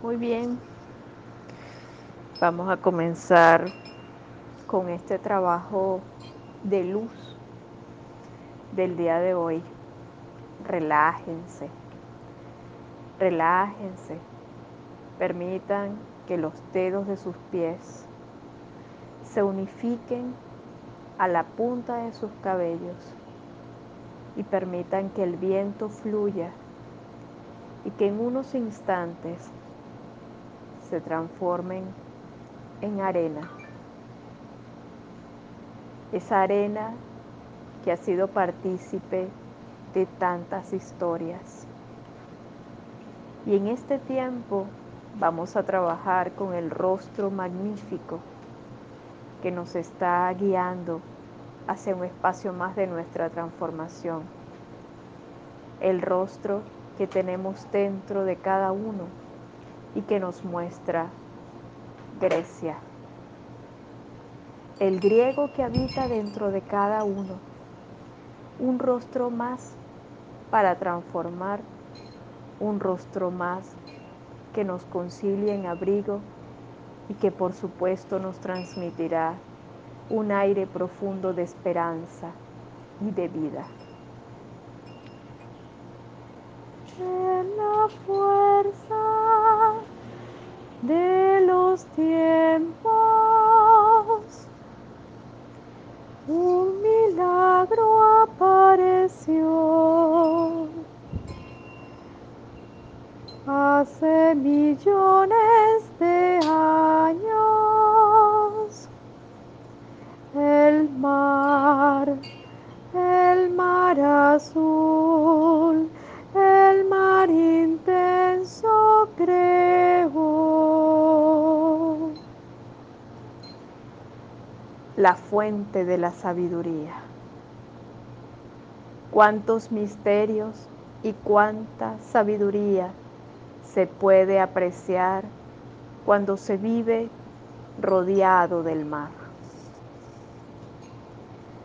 Muy bien, vamos a comenzar con este trabajo de luz del día de hoy. Relájense, relájense, permitan que los dedos de sus pies se unifiquen a la punta de sus cabellos y permitan que el viento fluya y que en unos instantes se transformen en arena. Esa arena que ha sido partícipe de tantas historias. Y en este tiempo vamos a trabajar con el rostro magnífico que nos está guiando hacia un espacio más de nuestra transformación. El rostro que tenemos dentro de cada uno y que nos muestra Grecia. El griego que habita dentro de cada uno. Un rostro más para transformar, un rostro más que nos concilie en abrigo y que por supuesto nos transmitirá un aire profundo de esperanza y de vida. En la fuerza de los tiempos, un milagro apareció. Hace millones de años, el mar, la fuente de la sabiduría. Cuántos misterios y cuánta sabiduría se puede apreciar cuando se vive rodeado del mar.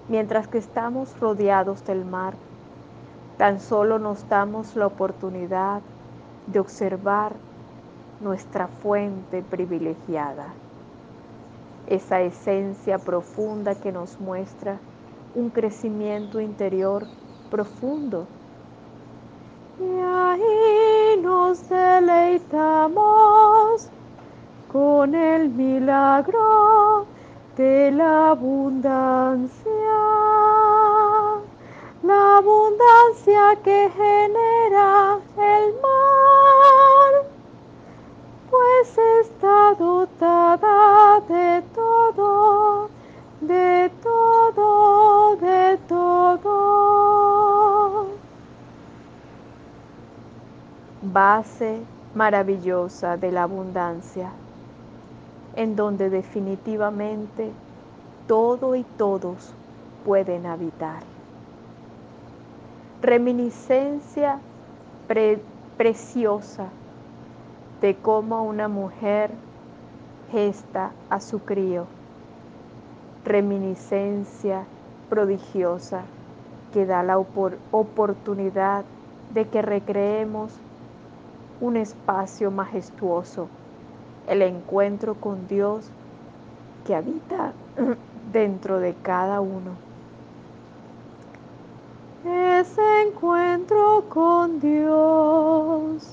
Mientras que estamos rodeados del mar, tan solo nos damos la oportunidad de observar nuestra fuente privilegiada, esa esencia profunda que nos muestra un crecimiento interior profundo. Y ahí nos deleitamos con el milagro de la abundancia, la abundancia que genera el mar, pues está dotada de todo, de todo, de todo. Base maravillosa de la abundancia en donde definitivamente todo y todos pueden habitar. Reminiscencia preciosa de cómo una mujer gesta a su crío. Reminiscencia prodigiosa que da la oportunidad de que recreemos un espacio majestuoso el encuentro con Dios que habita dentro de cada uno. Ese encuentro con Dios,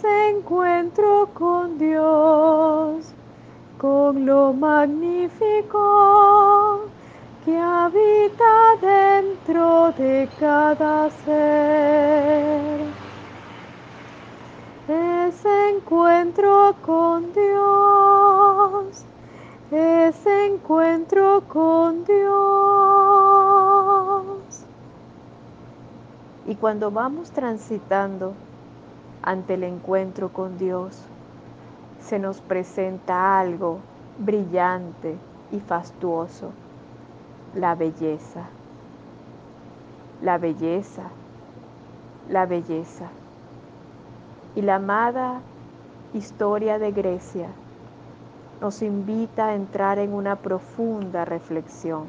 ese encuentro con Dios, con lo magnífico que habita dentro de cada ser ese encuentro con Dios, ese encuentro con Dios. Y cuando vamos transitando ante el encuentro con Dios, se nos presenta algo brillante y fastuoso, la belleza, la belleza, la belleza. Y la amada historia de Grecia nos invita a entrar en una profunda reflexión.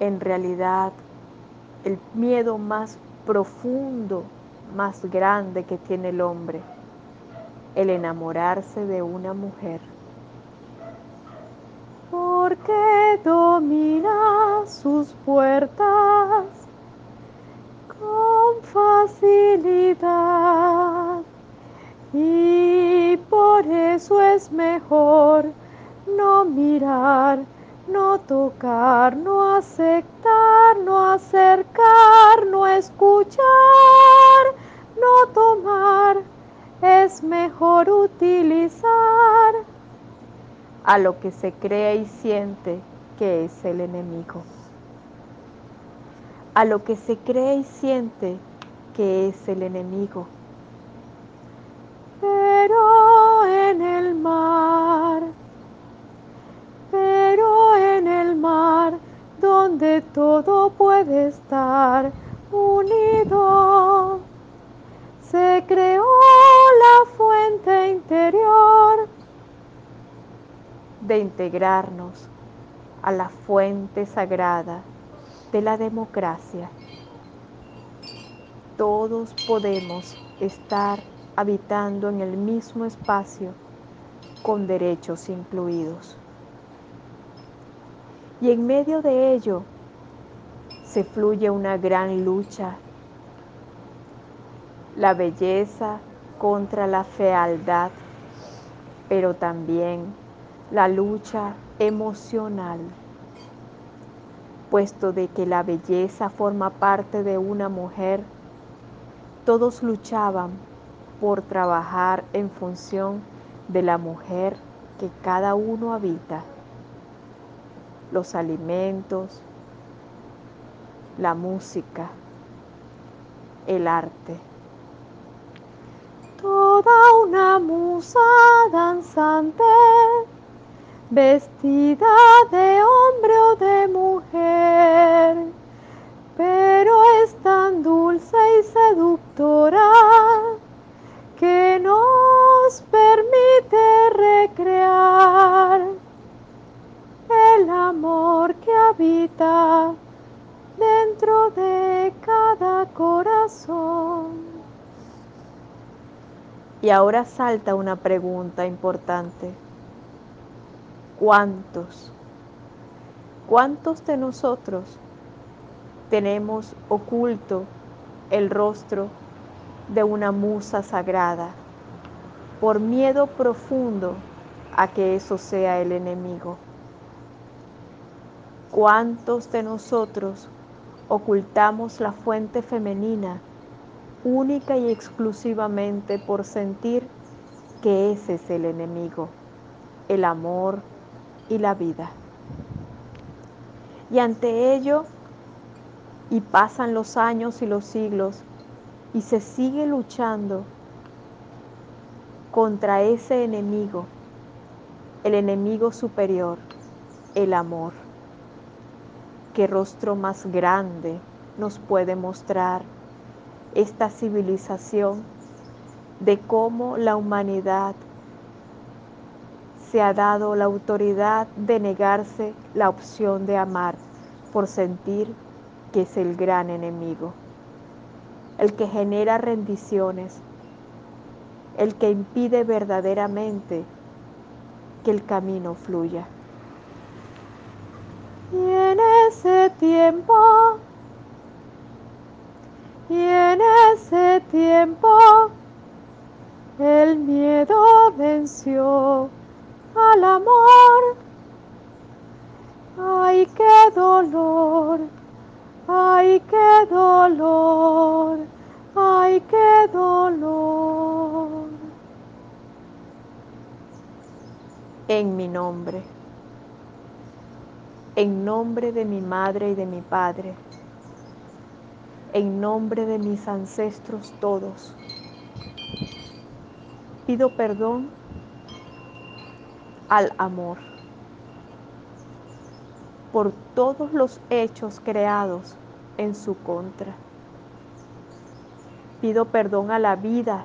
En realidad, el miedo más profundo más grande que tiene el hombre, el enamorarse de una mujer. Porque domina sus puertas con facilidad y por eso es mejor no mirar, no tocar, no aceptar, no acercar, no escuchar, no tomar. Es mejor utilizar a lo que se cree y siente que es el enemigo. A lo que se cree y siente que es el enemigo. Integrarnos a la fuente sagrada de la democracia. Todos podemos estar habitando en el mismo espacio con derechos incluidos. Y en medio de ello se fluye una gran lucha, la belleza contra la fealdad, pero también la lucha emocional, puesto de que la belleza forma parte de una mujer, todos luchaban por trabajar en función de la mujer que cada uno habita los alimentos, la música, el arte. Toda una musa danzante, vestida de hombre o de mujer, pero es tan dulce y seductora que nos permite recrear el amor que habita dentro de cada corazón. Y ahora salta una pregunta importante. ¿Cuántos? ¿Cuántos de nosotros tenemos oculto el rostro de una musa sagrada por miedo profundo a que eso sea el enemigo? ¿Cuántos de nosotros ocultamos la fuente femenina única y exclusivamente por sentir que ese es el enemigo, el amor y la vida? Y ante ello, y pasan los años y los siglos, y se sigue luchando contra ese enemigo, el enemigo superior, el amor qué rostro más grande nos puede mostrar esta civilización de cómo la humanidad se ha dado la autoridad de negarse la opción de amar por sentir que es el gran enemigo, el que genera rendiciones, el que impide verdaderamente que el camino fluya. Y en ese tiempo, y en ese tiempo, el miedo venció al amor. Ay, qué dolor, ay, qué dolor, ay, qué dolor. En mi nombre en nombre de mi madre y de mi padre, en nombre de mis ancestros todos. Pido perdón al amor por todos los hechos creados en su contra. Pido perdón a la vida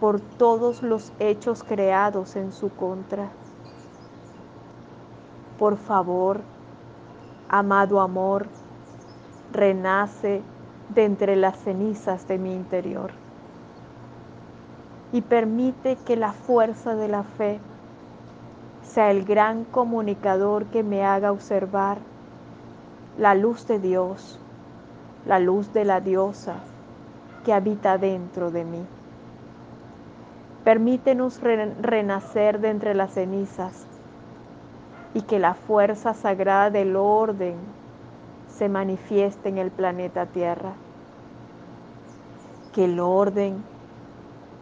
por todos los hechos creados en su contra. Por favor, amado amor, renace de entre las cenizas de mi interior. Y permite que la fuerza de la fe sea el gran comunicador que me haga observar la luz de Dios, la luz de la diosa que habita dentro de mí. Permítenos renacer de entre las cenizas y que la fuerza sagrada del orden se manifieste en el planeta Tierra. Que el orden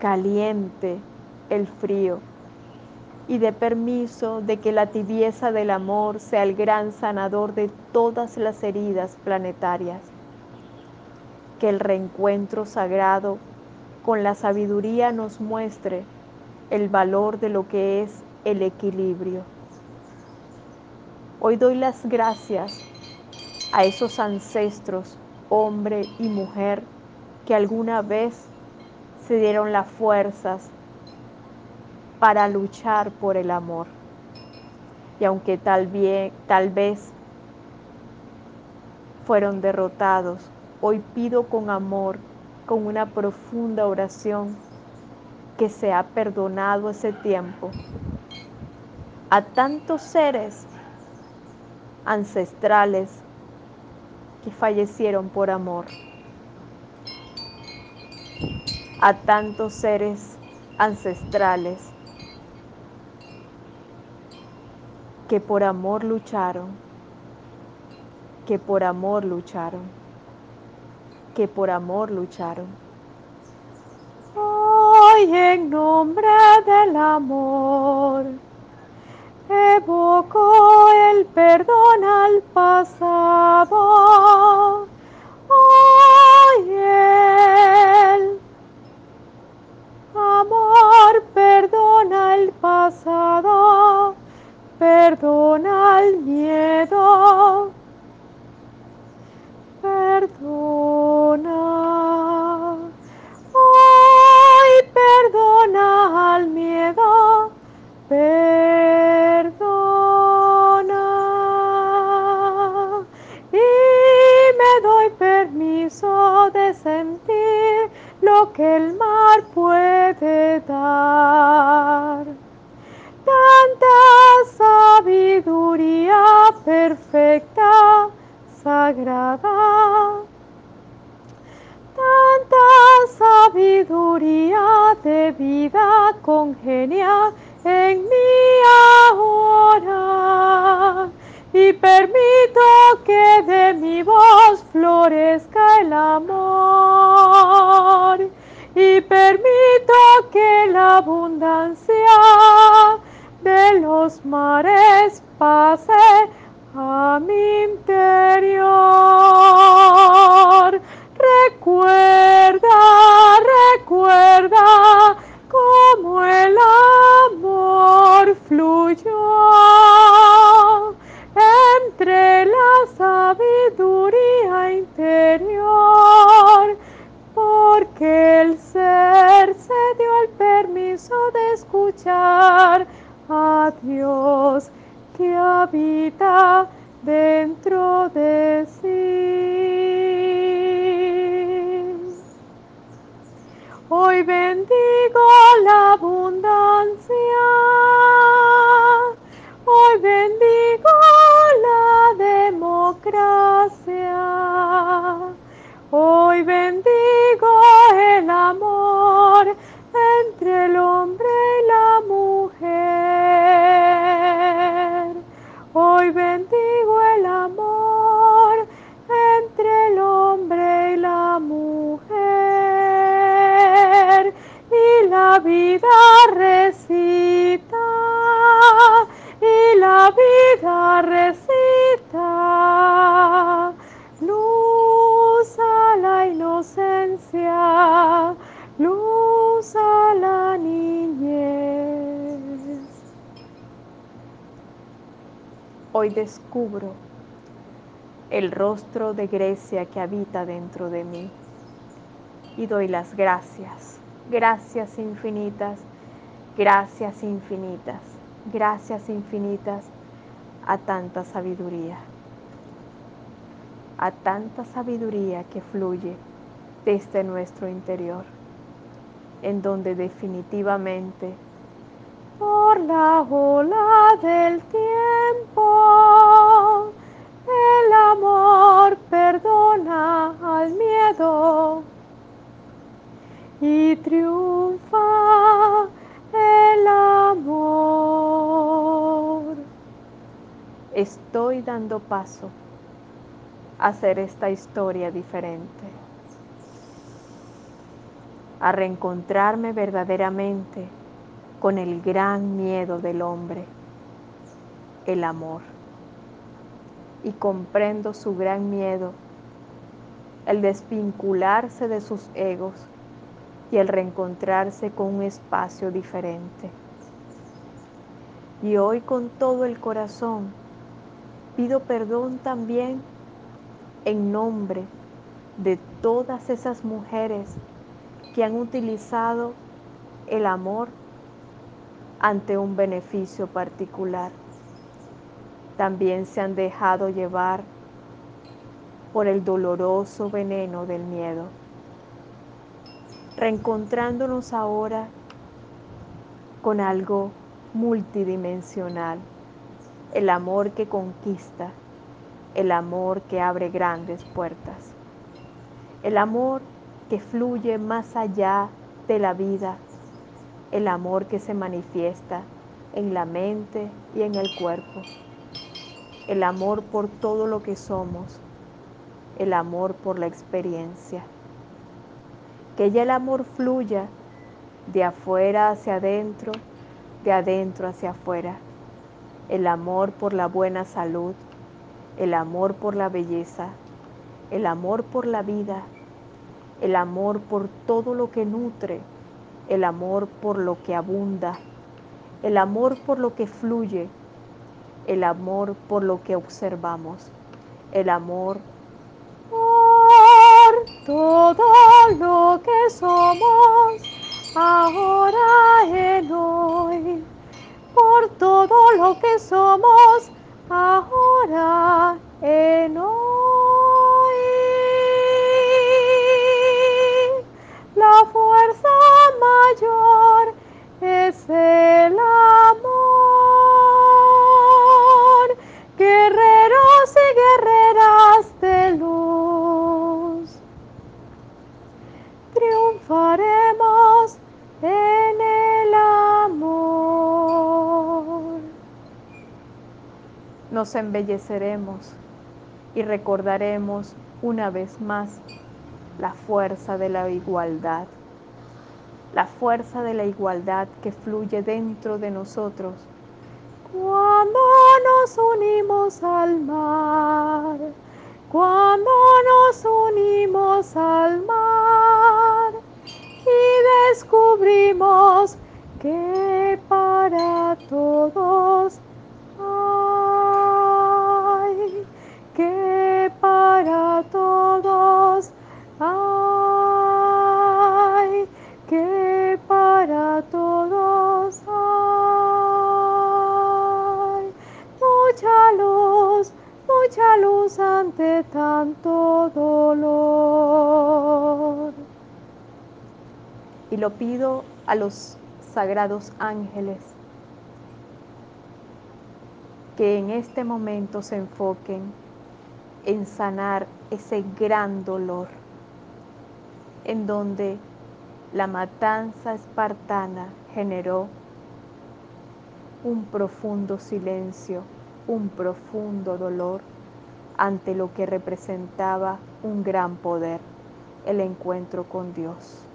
caliente el frío y dé permiso de que la tibieza del amor sea el gran sanador de todas las heridas planetarias. Que el reencuentro sagrado con la sabiduría nos muestre el valor de lo que es el equilibrio. Hoy doy las gracias a esos ancestros, hombre y mujer, que alguna vez se dieron las fuerzas para luchar por el amor. Y aunque tal, bien, tal vez fueron derrotados, hoy pido con amor, con una profunda oración, que se ha perdonado ese tiempo a tantos seres ancestrales que fallecieron por amor, a tantos seres ancestrales que por amor lucharon, que por amor lucharon, que por amor lucharon. Hoy en nombre del amor evoco el perdón al pasado. Perdona el miedo, que Dios que habita dentro de sí. Hoy bendigo la abundancia, hoy bendigo la democracia, hoy bendigo descubro el rostro de Grecia que habita dentro de mí y doy las gracias, gracias infinitas, gracias infinitas, gracias infinitas a tanta sabiduría. a tanta sabiduría que fluye desde nuestro interior, en donde definitivamente por la ola del tiempo el amor perdona al miedo y triunfa el amor. Estoy dando paso a hacer esta historia diferente, a reencontrarme verdaderamente con el gran miedo del hombre, el amor. Y comprendo su gran miedo, el desvincularse de sus egos y el reencontrarse con un espacio diferente. Y hoy con todo el corazón pido perdón también en nombre de todas esas mujeres que han utilizado el amor ante un beneficio particular. También se han dejado llevar por el doloroso veneno del miedo reencontrándonos ahora con algo multidimensional, el amor que conquista, el amor que abre grandes puertas, el amor que fluye más allá de la vida, el amor que se manifiesta en la mente y en el cuerpo, el amor por todo lo que somos, el amor por la experiencia. Que ya el amor fluya de afuera hacia adentro, de adentro hacia afuera. El amor por la buena salud, el amor por la belleza, el amor por la vida, el amor por todo lo que nutre, el amor por lo que abunda, el amor por lo que fluye, el amor por lo que observamos, el amor todo lo que somos ahora en hoy, por todo lo que somos ahora en hoy. Embelleceremos y recordaremos una vez más la fuerza de la igualdad, la fuerza de la igualdad que fluye dentro de nosotros cuando nos unimos al mar, cuando nos unimos al mar y descubrimos que para todos tanto dolor. Y lo pido a los sagrados ángeles que en este momento se enfoquen en sanar ese gran dolor en donde la matanza espartana generó un profundo silencio, un profundo dolor ante lo que representaba un gran poder, el encuentro con Dios.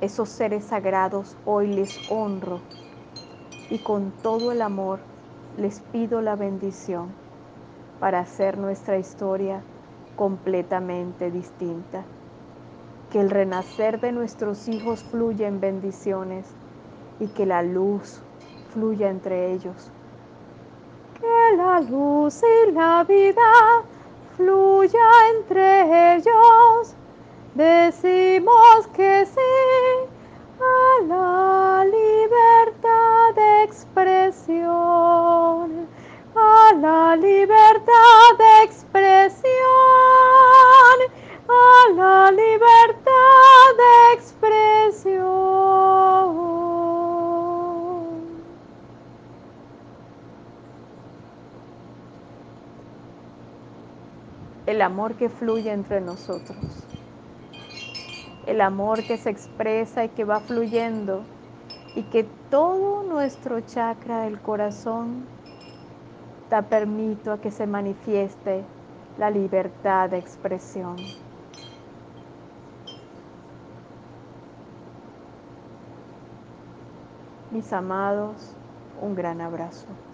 Esos seres sagrados hoy les honro y con todo el amor les pido la bendición para hacer nuestra historia completamente distinta. Que el renacer de nuestros hijos fluya en bendiciones y que la luz fluya entre ellos la luz y la vida fluya entre ellos. Decimos que sí a la libertad de expresión, a la libertad de expresión, a la libertad de el amor que fluye entre nosotros, el amor que se expresa y que va fluyendo y que todo nuestro chakra del corazón da permito a que se manifieste la libertad de expresión. Mis amados, un gran abrazo.